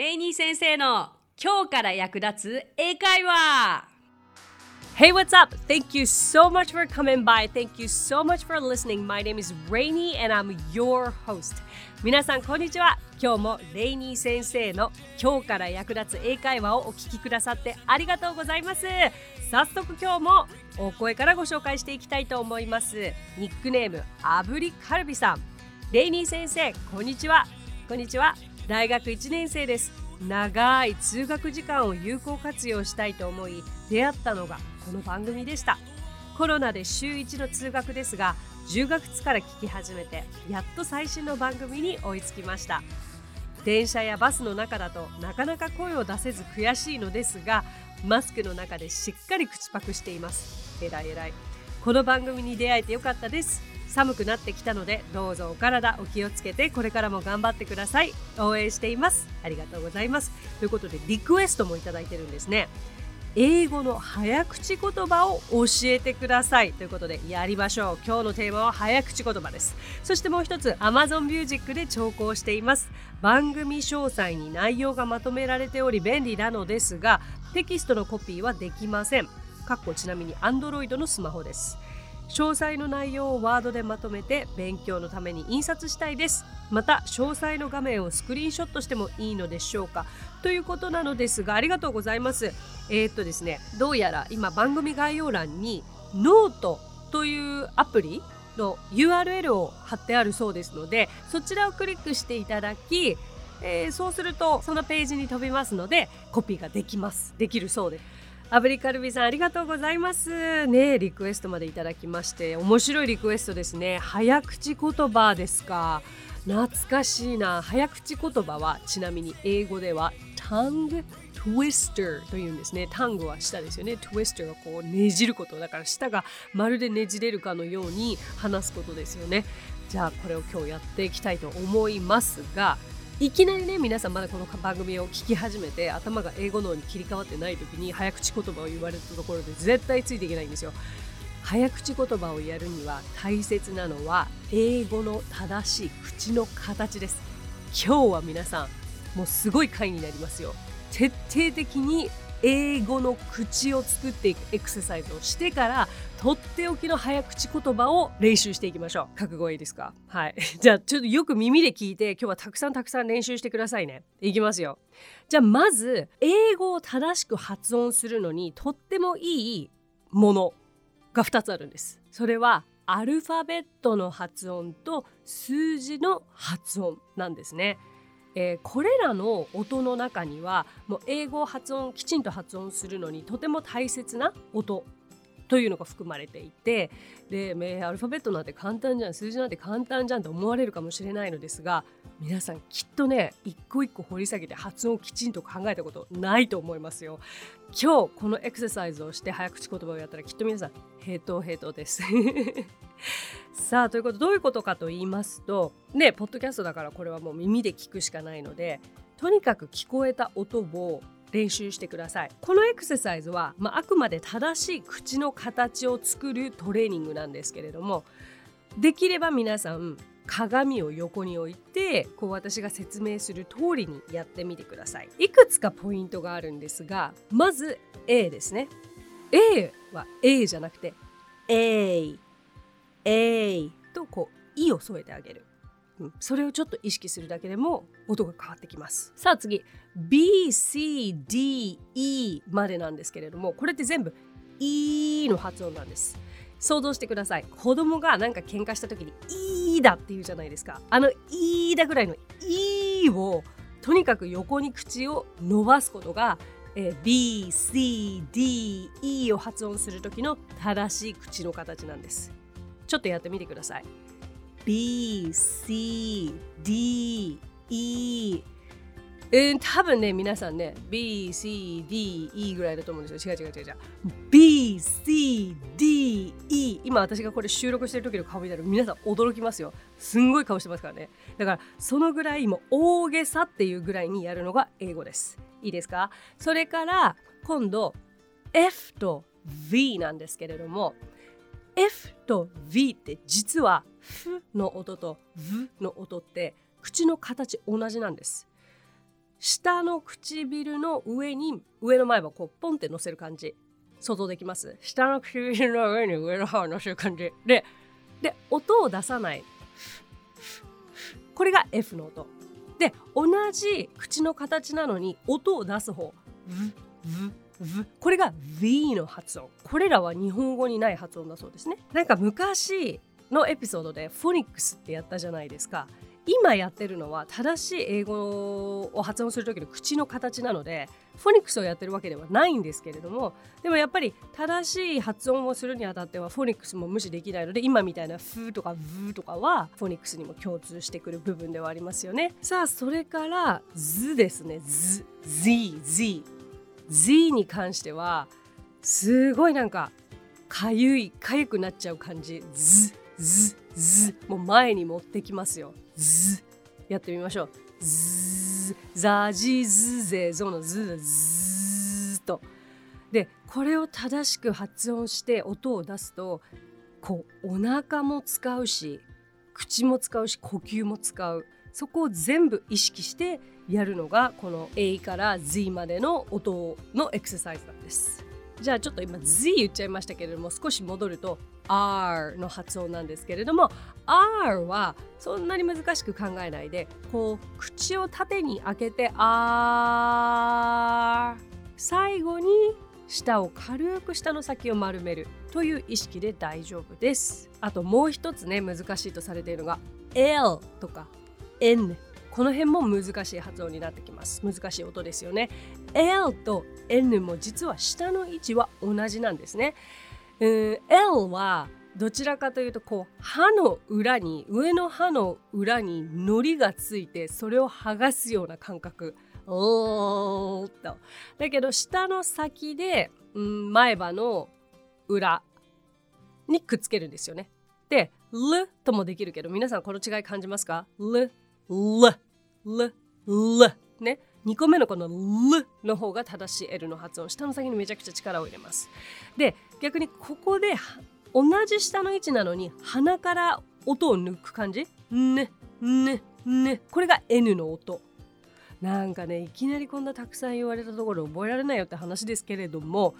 レイニー先生の今日から役立つ英会話 Hey, what's up? Thank you so much for coming by. Thank you so much for listening. My name is Rainy and I'm your host. 皆さん、こんにちは。今日もレイニー先生の今日から役立つ英会話をお聞きくださってありがとうございます。早速今日もお声からご紹介していきたいと思います。ニックネーム、アブリカルビさん。レイニー先生、こんにちは。こんにちは。大学1年生です。長い通学時間を有効活用したいと思い出会ったのがこの番組でした。コロナで週1の通学ですが10月から聞き始めてやっと最新の番組に追いつきました。電車やバスの中だとなかなか声を出せず悔しいのですがマスクの中でしっかり口パクしています。えらいえらい。この番組に出会えてよかったです。寒くなってきたのでどうぞお体お気をつけてこれからも頑張ってください。応援しています。ありがとうございます。ということでリクエストもいただいてるんですね。英語の早口言葉を教えてください。ということでやりましょう。今日のテーマは早口言葉です。そしてもう一つ Amazon Music で聴講しています。番組詳細に内容がまとめられており便利なのですがテキストのコピーはできません。かっこちなみに Android のスマホです。詳細の内容をワードでまとめて勉強のために印刷したいです。また詳細の画面をスクリーンショットしてもいいのでしょうか。ということなのですがありがとうございます。えー、っとですねどうやら今番組概要欄にノートというアプリの URL を貼ってあるそうですのでそちらをクリックしていただき、えー、そうするとそのページに飛びますのでコピーができます。できるそうです。アブリカルビさんありがとうございますねリクエストまでいただきまして面白いリクエストですね早口言葉ですか懐かしいな早口言葉はちなみに英語では tongue twister というんですね。タングは舌ですよね。twister はこうねじること。だから舌がまるでねじれるかのように話すことですよね。じゃあこれを今日やっていきたいと思いますが、いきなりね皆さんまだこの番組を聞き始めて頭が英語脳に切り替わってない時に早口言葉を言われたところで絶対ついていけないんですよ。早口言葉をやるには大切なのは英語の正しい口の形です。今日は皆さんもうすごい回になりますよ。徹底的に英語の口を作っていくエクササイズをしてからとっておきの早口言葉を練習していきましょう。覚悟いいですか？はい。じゃあちょっとよく耳で聞いて今日はたくさんたくさん練習してくださいね。いきますよ。じゃあまず英語を正しく発音するのにとってもいいものが2つあるんです。それはアルファベットの発音と数字の発音なんですね。えー、これらの音の中にはもう英語を発音きちんと発音するのにとても大切な音。というのが含まれていてでえアルファベットなんて簡単じゃん数字なんて簡単じゃんと思われるかもしれないのですが皆さんきっとね一個一個掘り下げて発音をきちんと考えたことないと思いますよ。今日このエクササイズをして早口言葉をやったらきっと皆さんヘトヘトです。さあということどういうことかと言いますとねポッドキャストだからこれはもう耳で聞くしかないのでとにかく聞こえた音を練習してください。このエクササイズは、まあ、あくまで正しい口の形を作るトレーニングなんですけれどもできれば皆さん鏡を横に置いてこう私が説明する通りにやってみてください。いくつかポイントがあるんですがまず A ですね。A は A じゃなくて A A とこう「い」を添えてあげる、それをちょっと意識するだけでも音が変わってきます。さあ次。BCDE までなんですけれどもこれって全部「E」の発音なんです。想像してください。子供がなんか喧嘩した時に「いいだ」って言うじゃないですか。あの「いいだ」ぐらいの「いい」をとにかく横に口を伸ばすことがえ、BCDE を発音する時の正しい口の形なんです。ちょっとやってみてください。B, C, D, E うん、多分ね、皆さんね、B, C, D, E ぐらいだと思うんですよ。違う違う違う違う。B, C, D, E 今私がこれ収録してる時の顔見たら皆さん驚きますよ。すんごい顔してますからね。だからそのぐらいも大げさっていうぐらいにやるのが英語です。いいですか？それから今度 F と V なんですけれども F と V って実は F の音と V の音って口の形同じなんです。下の唇の上に上の前歯をこうポンって乗せる感じ。想像できます。下の唇の上に上の歯を乗せる感じ。でで音を出さない。これが F の音。で同じ口の形なのに音を出す方。これが V の発音。これらは日本語にない発音だそうですね。なんか昔のエピソードでフォニックスってやったじゃないですか。今やってるのは正しい英語を発音する時の口の形なのでフォニックスをやってるわけではないんですけれどもでもやっぱり正しい発音をするにあたってはフォニックスも無視できないので今みたいなフとかブーとかはフォニックスにも共通してくる部分ではありますよね。さあそれから図ですね。図 Z Z Z に関してはすごいなんかかゆいかゆくなっちゃう感じ。ズズズもう前に持ってきますよ。ズやってみましょう。ズザジズゼゾのズズと。でこれを正しく発音して音を出すとこうお腹も使うし口も使うし呼吸も使う。そこを全部意識してやるのがこの A から Z までの音のエクササイズなんです。じゃあちょっと今 Z 言っちゃいましたけれども少し戻ると R の発音なんですけれども R はそんなに難しく考えないでこう口を縦に開けて R 最後に舌を軽く下の先を丸めるという意識で大丈夫です。あともう一つね難しいとされているのが L とか N この辺も難しい発音になってきます。難しい音ですよね。L と N も実は下の位置は同じなんですね、うん、L はどちらかというとこう歯の裏に上の歯の裏に糊がついてそれを剥がすような感覚。おーっと。だけど下の先で、うん、前歯の裏にくっつけるんですよね。で「ル」ともできるけど皆さんこの違い感じますか「ル」「ル」「ル」「ル」ね。2個目のこの「ル」の方が正しい L の発音。下の先にめちゃくちゃ力を入れます。で逆にここで同じ下の位置なのに鼻から音を抜く感じ「ね」「ね」「ね」これが N の音。なんかねいきなりこんなたくさん言われたところ覚えられないよって話ですけれども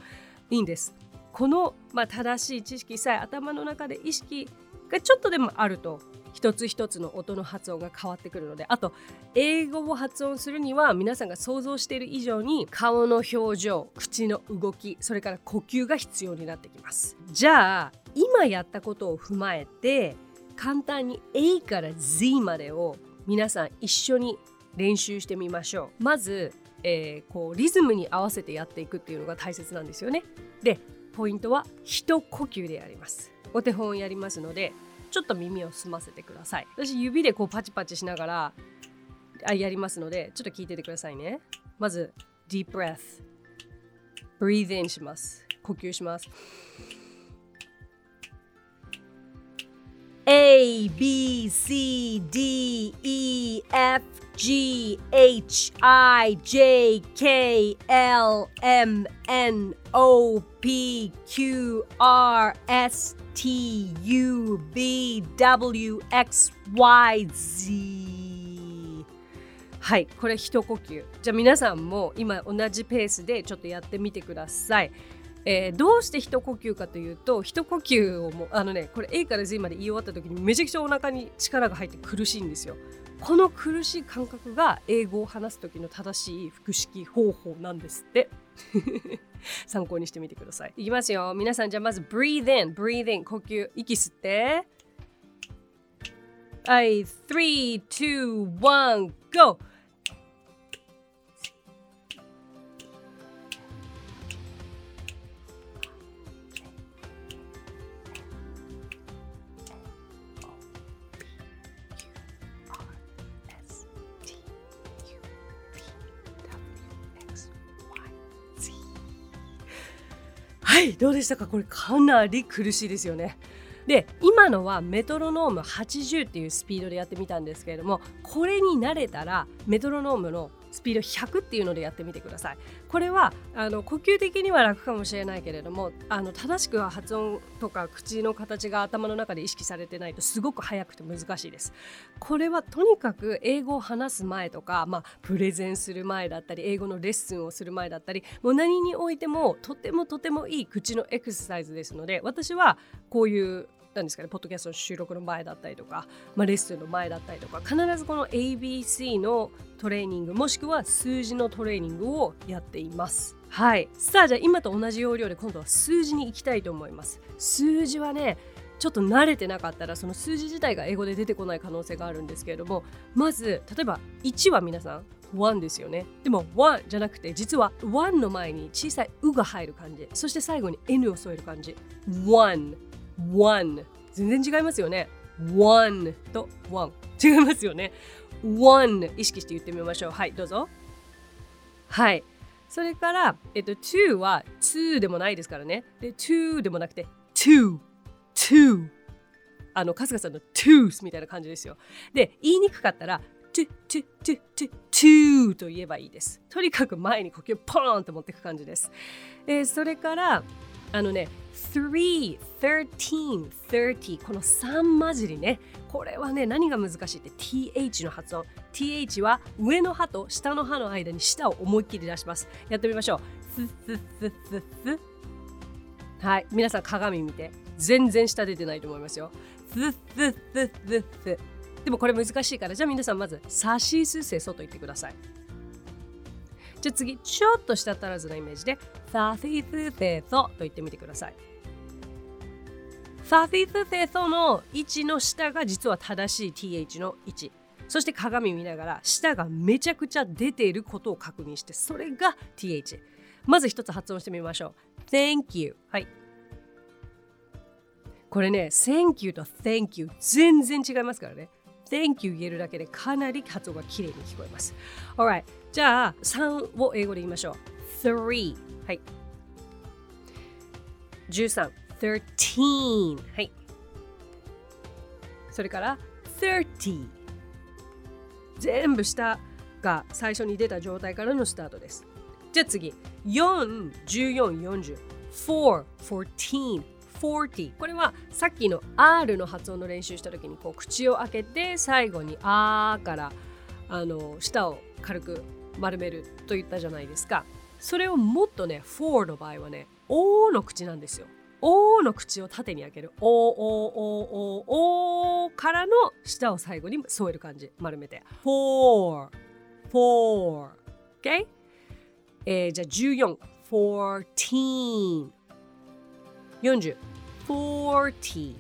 いいんです。この、まあ、正しい知識さえ頭の中で意識がちょっとでもあると一つ一つの音の発音が変わってくるのであと英語を発音するには皆さんが想像している以上に顔の表情口の動きそれから呼吸が必要になってきます。じゃあ今やったことを踏まえて簡単に A から Z までを皆さん一緒に練習してみましょう。まず、えー、こうリズムに合わせてやっていくっていうのが大切なんですよね。でポイントは一呼吸でやります。お手本をやりますのでちょっと耳を澄ませてください。私指でこうパチパチしながらあやりますのでちょっと聞いててくださいね。まず deep breath breathe in します。呼吸します。A B C D E F G H I J K L M N O P Q R S T U V W X Y Z. はいこれ一呼吸。じゃあ皆さんも今同じペースでちょっとやってみてください。えー、どうして一呼吸かというと一呼吸をもあのねこれ A から Z まで言い終わった時にめちゃくちゃお腹に力が入って苦しいんですよ。この苦しい感覚が英語を話す時の正しい腹式方法なんですって。参考にしてみてください。いきますよ。皆さんじゃあまず breathe in breathe in 呼吸息吸って。はい。3 2 1 go! はいどうでしたか？これかなり苦しいですよね。で今のはメトロノーム80っていうスピードでやってみたんですけれどもこれに慣れたらメトロノームのスピード100っていうのでやってみてください。これはあの呼吸的には楽かもしれないけれどもあの正しくは発音とか口の形が頭の中で意識されてないとすごく速くて難しいです。これはとにかく英語を話す前とか、まあ、プレゼンする前だったり英語のレッスンをする前だったりもう何においてもとてもとてもいい口のエクササイズですので私はこういうなんですかね、ポッドキャストの収録の前だったりとか、まあ、レッスンの前だったりとか、必ずこの ABC のトレーニング、もしくは数字のトレーニングをやっています。はい。さあ、じゃあ今と同じ要領で今度は数字に行きたいと思います。数字はね、ちょっと慣れてなかったらその数字自体が英語で出てこない可能性があるんですけれどもまず例えば1は皆さん1ですよねでも1じゃなくて実は1の前に小さい「う」が入る感じそして最後に「N」を添える感じ1 one 全然違いますよね。one と one 違いますよね。one 意識して言ってみましょう。はいどうぞ。はい。それから、えっと、to は to でもないですからね。で to でもなくて two to あの春日さんの tooth みたいな感じですよ。で言いにくかったら to to to to to と言えばいいです。とにかく前に呼吸ポーンと持っていく感じです、えー、それからあのね3、13、30この3混じりね。これはね何が難しいって th の発音。th は上の歯と下の歯の間に舌を思いっきり出します。やってみましょう。スススススはい皆さん鏡見て。全然舌出てないと思いますよ。スススススでもこれ難しいからじゃあ皆さんまずさしすせそと言ってください。じゃあ次ちょっとした足らずなイメージで。さしすせそと言ってみてください。サフィスセソの位置の下が実は正しい th の位置。そして鏡見ながら舌がめちゃくちゃ出ていることを確認してそれが th まず一つ発音してみましょう。Thank you はい。これね Thank you と Thank you 全然違いますからね。Thank you 言えるだけでかなり発音が綺麗に聞こえます。Alright じゃあ3を英語で言いましょう。3はい。13 13はい。それから30全部下が最初に出た状態からのスタートです。じゃあ次。4、14、40 4、14 40これはさっきの R の発音の練習した時にこう口を開けて最後に「あ」からあの舌を軽く丸めると言ったじゃないですか。それをもっとね4の場合はね「O」の口なんですよおの口を縦に開ける。おおおおおからの下を最後に添える感じ。丸めて。for for OK? えー、じゃあ 14. fourteen. 40. forty.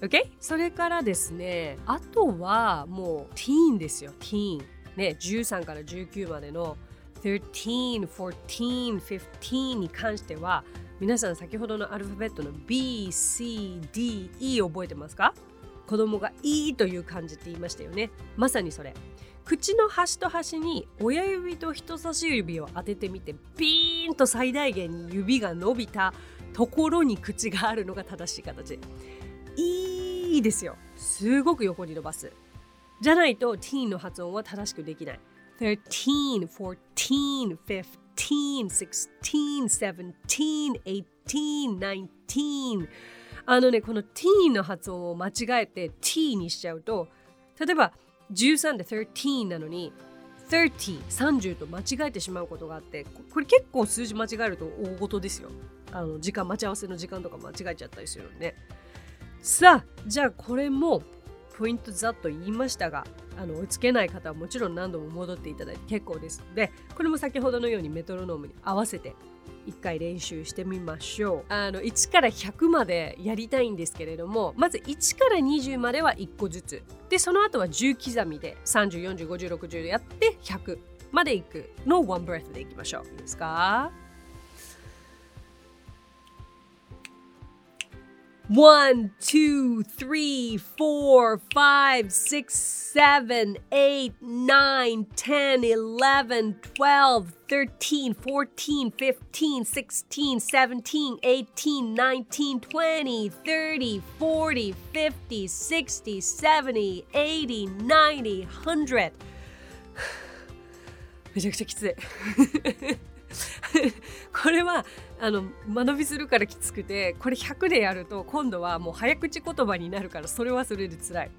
OK? それからですね、あとはもうティーンですよ。ティーン。ね、13から19までの 13, 14, 15に関しては皆さん先ほどのアルファベットの B, C, D, E 覚えてますか？子供が E という感じって言いましたよね。まさにそれ。口の端と端に親指と人差し指を当ててみてビーンと最大限に指が伸びたところに口があるのが正しい形。いいですよ。すごく横に伸ばす。じゃないと t の発音は正しくできない。13, 14, 15 16, 17, 18, 19あのねこの t の発音を間違えて t にしちゃうと例えば13で13なのに30、30と間違えてしまうことがあってこれ結構数字間違えると大事ですよ。あの時間待ち合わせの時間とか間違えちゃったりするんでさあじゃあこれもポイントざっと言いましたがあの追いつけない方はもちろん何度も戻っていただいて結構です。のでこれも先ほどのようにメトロノームに合わせて1回練習してみましょう。あの1から100までやりたいんですけれどもまず1から20までは1個ずつ。でその後は10刻みで30405060でやって100までいくのワンブレスでいきましょう。いいですか？One, two, three, four, five, six, seven, eight, nine, ten, eleven, twelve, thirteen, fourteen, fifteen, sixteen, seventeen, eighteen, nineteen, twenty, thirty, forty, fifty, sixty, seventy, eighty, ninety, hundred. めちゃくちゃきつい これはあの間延びするからきつくてこれ100でやると今度はもう早口言葉になるからそれはそれで辛い。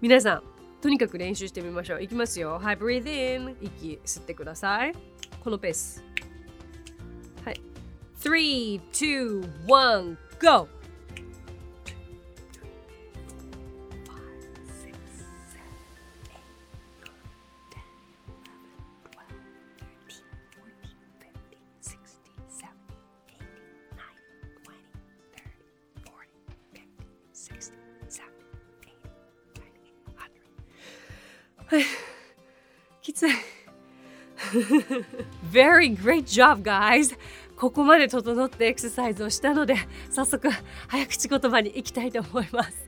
皆さんとにかく練習してみましょう。いきますよ。はい breathe in 息吸ってください。このペース。はい。3, 2, 1, go! きつい Very great job, guys! ここまで整ってエクササイズをしたので早速早口言葉に行きたいと思います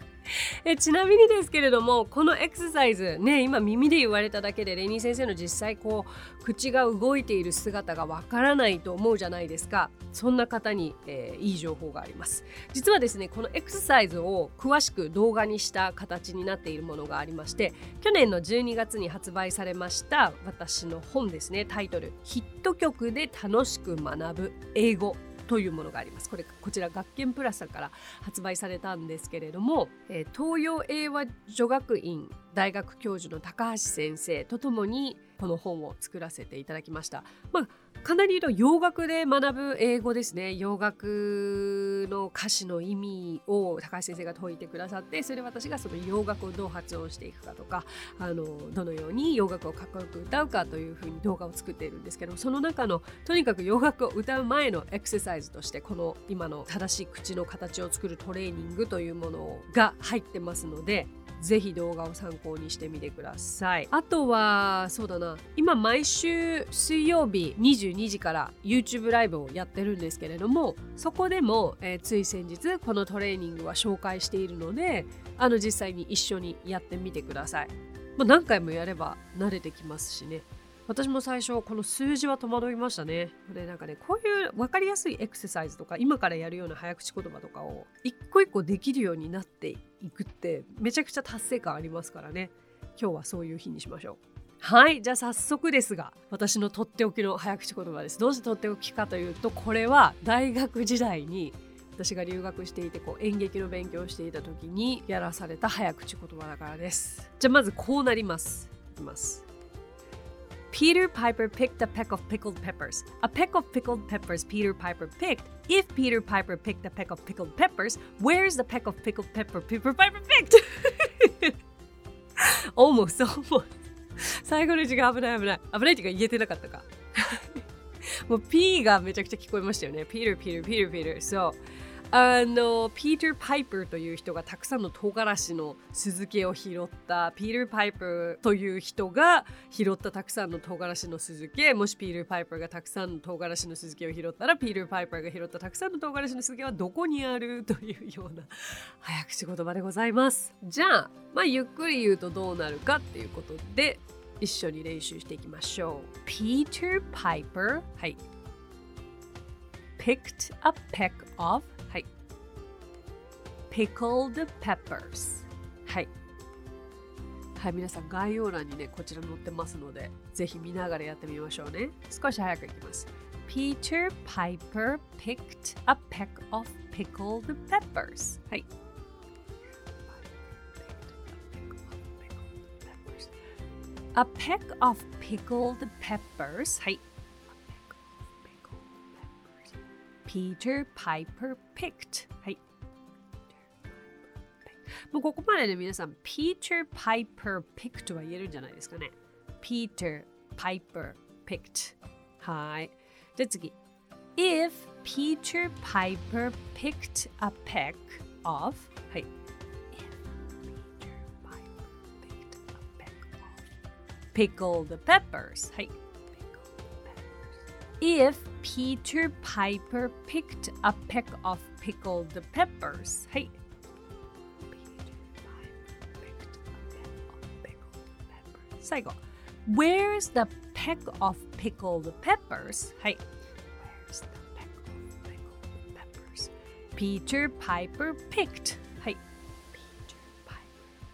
えちなみにですけれどもこのエクササイズね今耳で言われただけでレニー先生の実際こう口が動いている姿がわからないと思うじゃないですか。そんな方に、えー、いい情報があります。実はですねこのエクササイズを詳しく動画にした形になっているものがありまして去年の12月に発売されました私の本ですねタイトル「ヒット曲で楽しく学ぶ英語」というものがあります。これこちら学研プラスさんから発売されたんですけれども、え、東洋英和女学院大学教授の高橋先生とともにこの本を作らせていただきました。まあかなりの洋楽で学ぶ英語ですね洋楽の歌詞の意味を高橋先生が説いてくださってそれ私がその洋楽をどう発音していくかとかあのどのように洋楽をかっこよく歌うかというふうに動画を作っているんですけどその中のとにかく洋楽を歌う前のエクササイズとしてこの今の正しい口の形を作るトレーニングというものが入ってますのでぜひ動画を参考にしてみてください。あとは、そうだな、今毎週水曜日22時から YouTube ライブをやってるんですけれども、そこでも、えー、つい先日このトレーニングは紹介しているので、あの実際に一緒にやってみてください。まあ、何回もやれば慣れてきますしね。私も最初この数字は戸惑いましたね。でなんかねこういう分かりやすいエクササイズとか今からやるような早口言葉とかを一個一個できるようになっていくってめちゃくちゃ達成感ありますからね。今日はそういう日にしましょう。はいじゃあ早速ですが私のとっておきの早口言葉です。どうしてとっておきかというとこれは大学時代に私が留学していてこう演劇の勉強をしていた時にやらされた早口言葉だからです。じゃあまずこうなります。いきます。Peter Piper picked a peck of pickled peppers. A peck of pickled peppers Peter Piper picked. If Peter Piper picked a peck of pickled peppers, where's the peck of pickled pepper Peter Piper picked? almost, almost. 最後の字が危ない危ない。危ないっていうか言えてなかったか。もう P がめちゃくちゃ聞こえましたよね。Peter, Peter, Peter, Peter. そう。 あのピーター・パイパーという人がたくさんの唐辛子の酢漬けを拾った。ピーター・パイパーという人が拾ったたくさんの唐辛子の酢漬け。もしピーター・パイパーがたくさんの唐辛子の酢漬けを拾ったらピーター・パイパーが拾ったたくさんの唐辛子の酢漬けはどこにあるというような早口言葉でございます。じゃあまあゆっくり言うとどうなるかっていうことで一緒に練習していきましょう。Peter Piper はい。Picked a peck of pickled peppers はいはい皆さん概要欄にねこちら載ってますのでぜひ見ながらやってみましょうね少し早くいきます Peter Piper picked a peck of pickled peppers はい A peck of pickled peppers はい Peter Piper picked もうここまでで皆さん、Peter Piper picked は言えるんじゃないですかね。Peter Piper picked。はい。じゃあ次。If Peter Piper picked a peck of はい。pickled peppers はい。If Peter Piper picked a peck of pickled peppers はい。 最後。Where's the peck of pickled peppers? はい。Where's the peck of pickled peppers? Peter Piper picked. はい。Peter Piper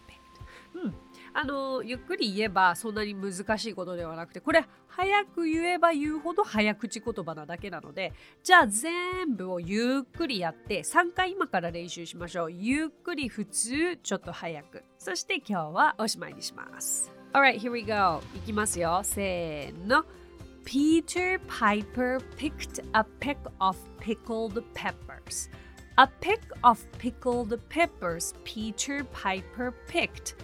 picked. うん。あのゆっくり言えばそんなに難しいことではなくてこれ早く言えば言うほど早口言葉なだけなのでじゃあ全部をゆっくりやって3回今から練習しましょう。ゆっくり普通ちょっと早く。そして今日はおしまいにします。Alright here we go いきますよせーの Peter Piper picked a peck of pickled peppers A peck of pickled peppers Peter Piper picked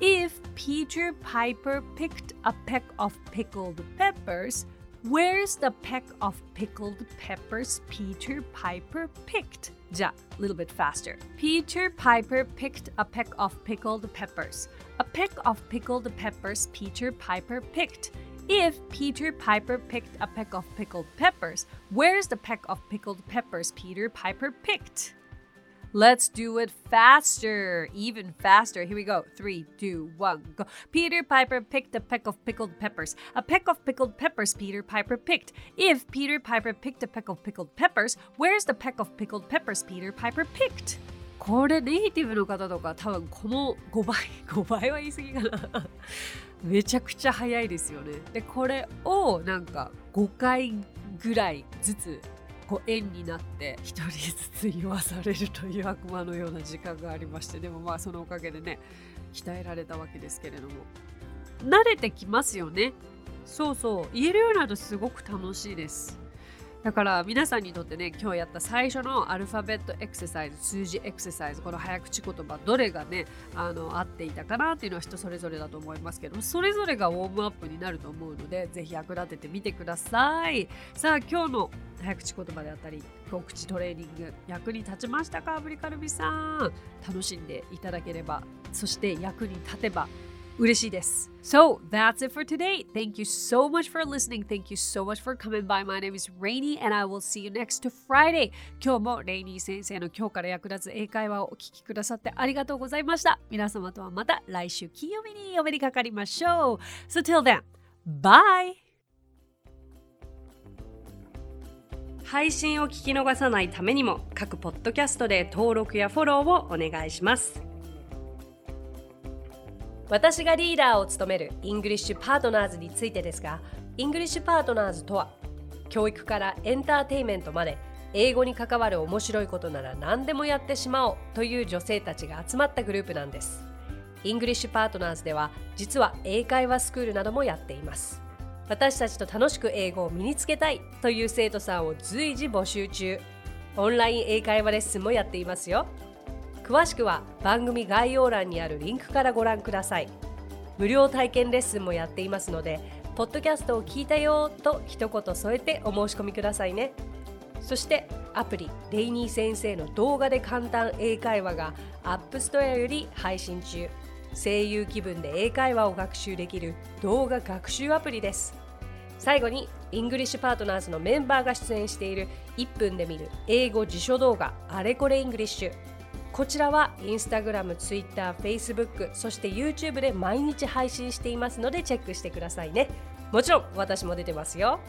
If Peter Piper picked a peck of pickled peppers, where's the peck of pickled peppers Peter Piper picked? じゃあ、a little bit faster. Peter Piper picked a peck of pickled peppers. A peck of pickled peppers Peter Piper picked. If Peter Piper picked a peck of pickled peppers, where's the peck of pickled peppers Peter Piper picked? Let's do it faster, even faster. Here we go. Three, two, one, go. Peter Piper picked a peck of pickled peppers. A peck of pickled peppers Peter Piper picked. If Peter Piper picked a peck of pickled peppers, where's the peck of pickled peppers Peter Piper picked? これネイティブの方とか多分この5倍 5倍は言い過ぎかな。めちゃくちゃ早いですよね。でこれをなんか5回ぐらいずつこう円になって一人ずつ言わされるという悪魔のような時間がありましてでもまあそのおかげでね鍛えられたわけですけれども。慣れてきますよね。そうそう。言えるようになるとすごく楽しいです。だから皆さんにとってね今日やった最初のアルファベットエクササイズ数字エクササイズこの早口言葉どれがねあの合っていたかなっていうのは人それぞれだと思いますけどそれぞれがウォームアップになると思うのでぜひ役立ててみてください。さあ今日の早口言葉であったりお口トレーニング役に立ちましたかブリカルビさん。楽しんでいただければそして役に立てば嬉しいです。So, that's it for today. Thank you so much for listening. Thank you so much for coming by. My name is Rainy and I will see you next Friday. 今日もレイニー先生の今日から役立つ英会話をお聞きくださってありがとうございました。皆様とはまた来週金曜日にお目にかかりましょう。So, till then, bye! 配信を聞き逃さないためにも各ポッドキャストで登録やフォローをお願いします。私がリーダーを務めるイングリッシュパートナーズについてですが、イングリッシュパートナーズとは、教育からエンターテイメントまで、英語に関わる面白いことなら何でもやってしまおうという女性たちが集まったグループなんです。イングリッシュパートナーズでは、実は英会話スクールなどもやっています。私たちと楽しく英語を身につけたいという生徒さんを随時募集中。オンライン英会話レッスンもやっていますよ。詳しくは番組概要欄にあるリンクからご覧ください。無料体験レッスンもやっていますのでポッドキャストを聞いたよと一言添えてお申し込みくださいね。そしてアプリレイニー先生の動画で簡単英会話がApp Store より配信中。声優気分で英会話を学習できる動画学習アプリです。最後にイングリッシュパートナーズのメンバーが出演している1分で見る英語辞書動画あれこれイングリッシュこちらはインスタグラム、ツイッター、フェイスブック、そして YouTube で毎日配信していますのでチェックしてくださいね。もちろん私も出てますよ。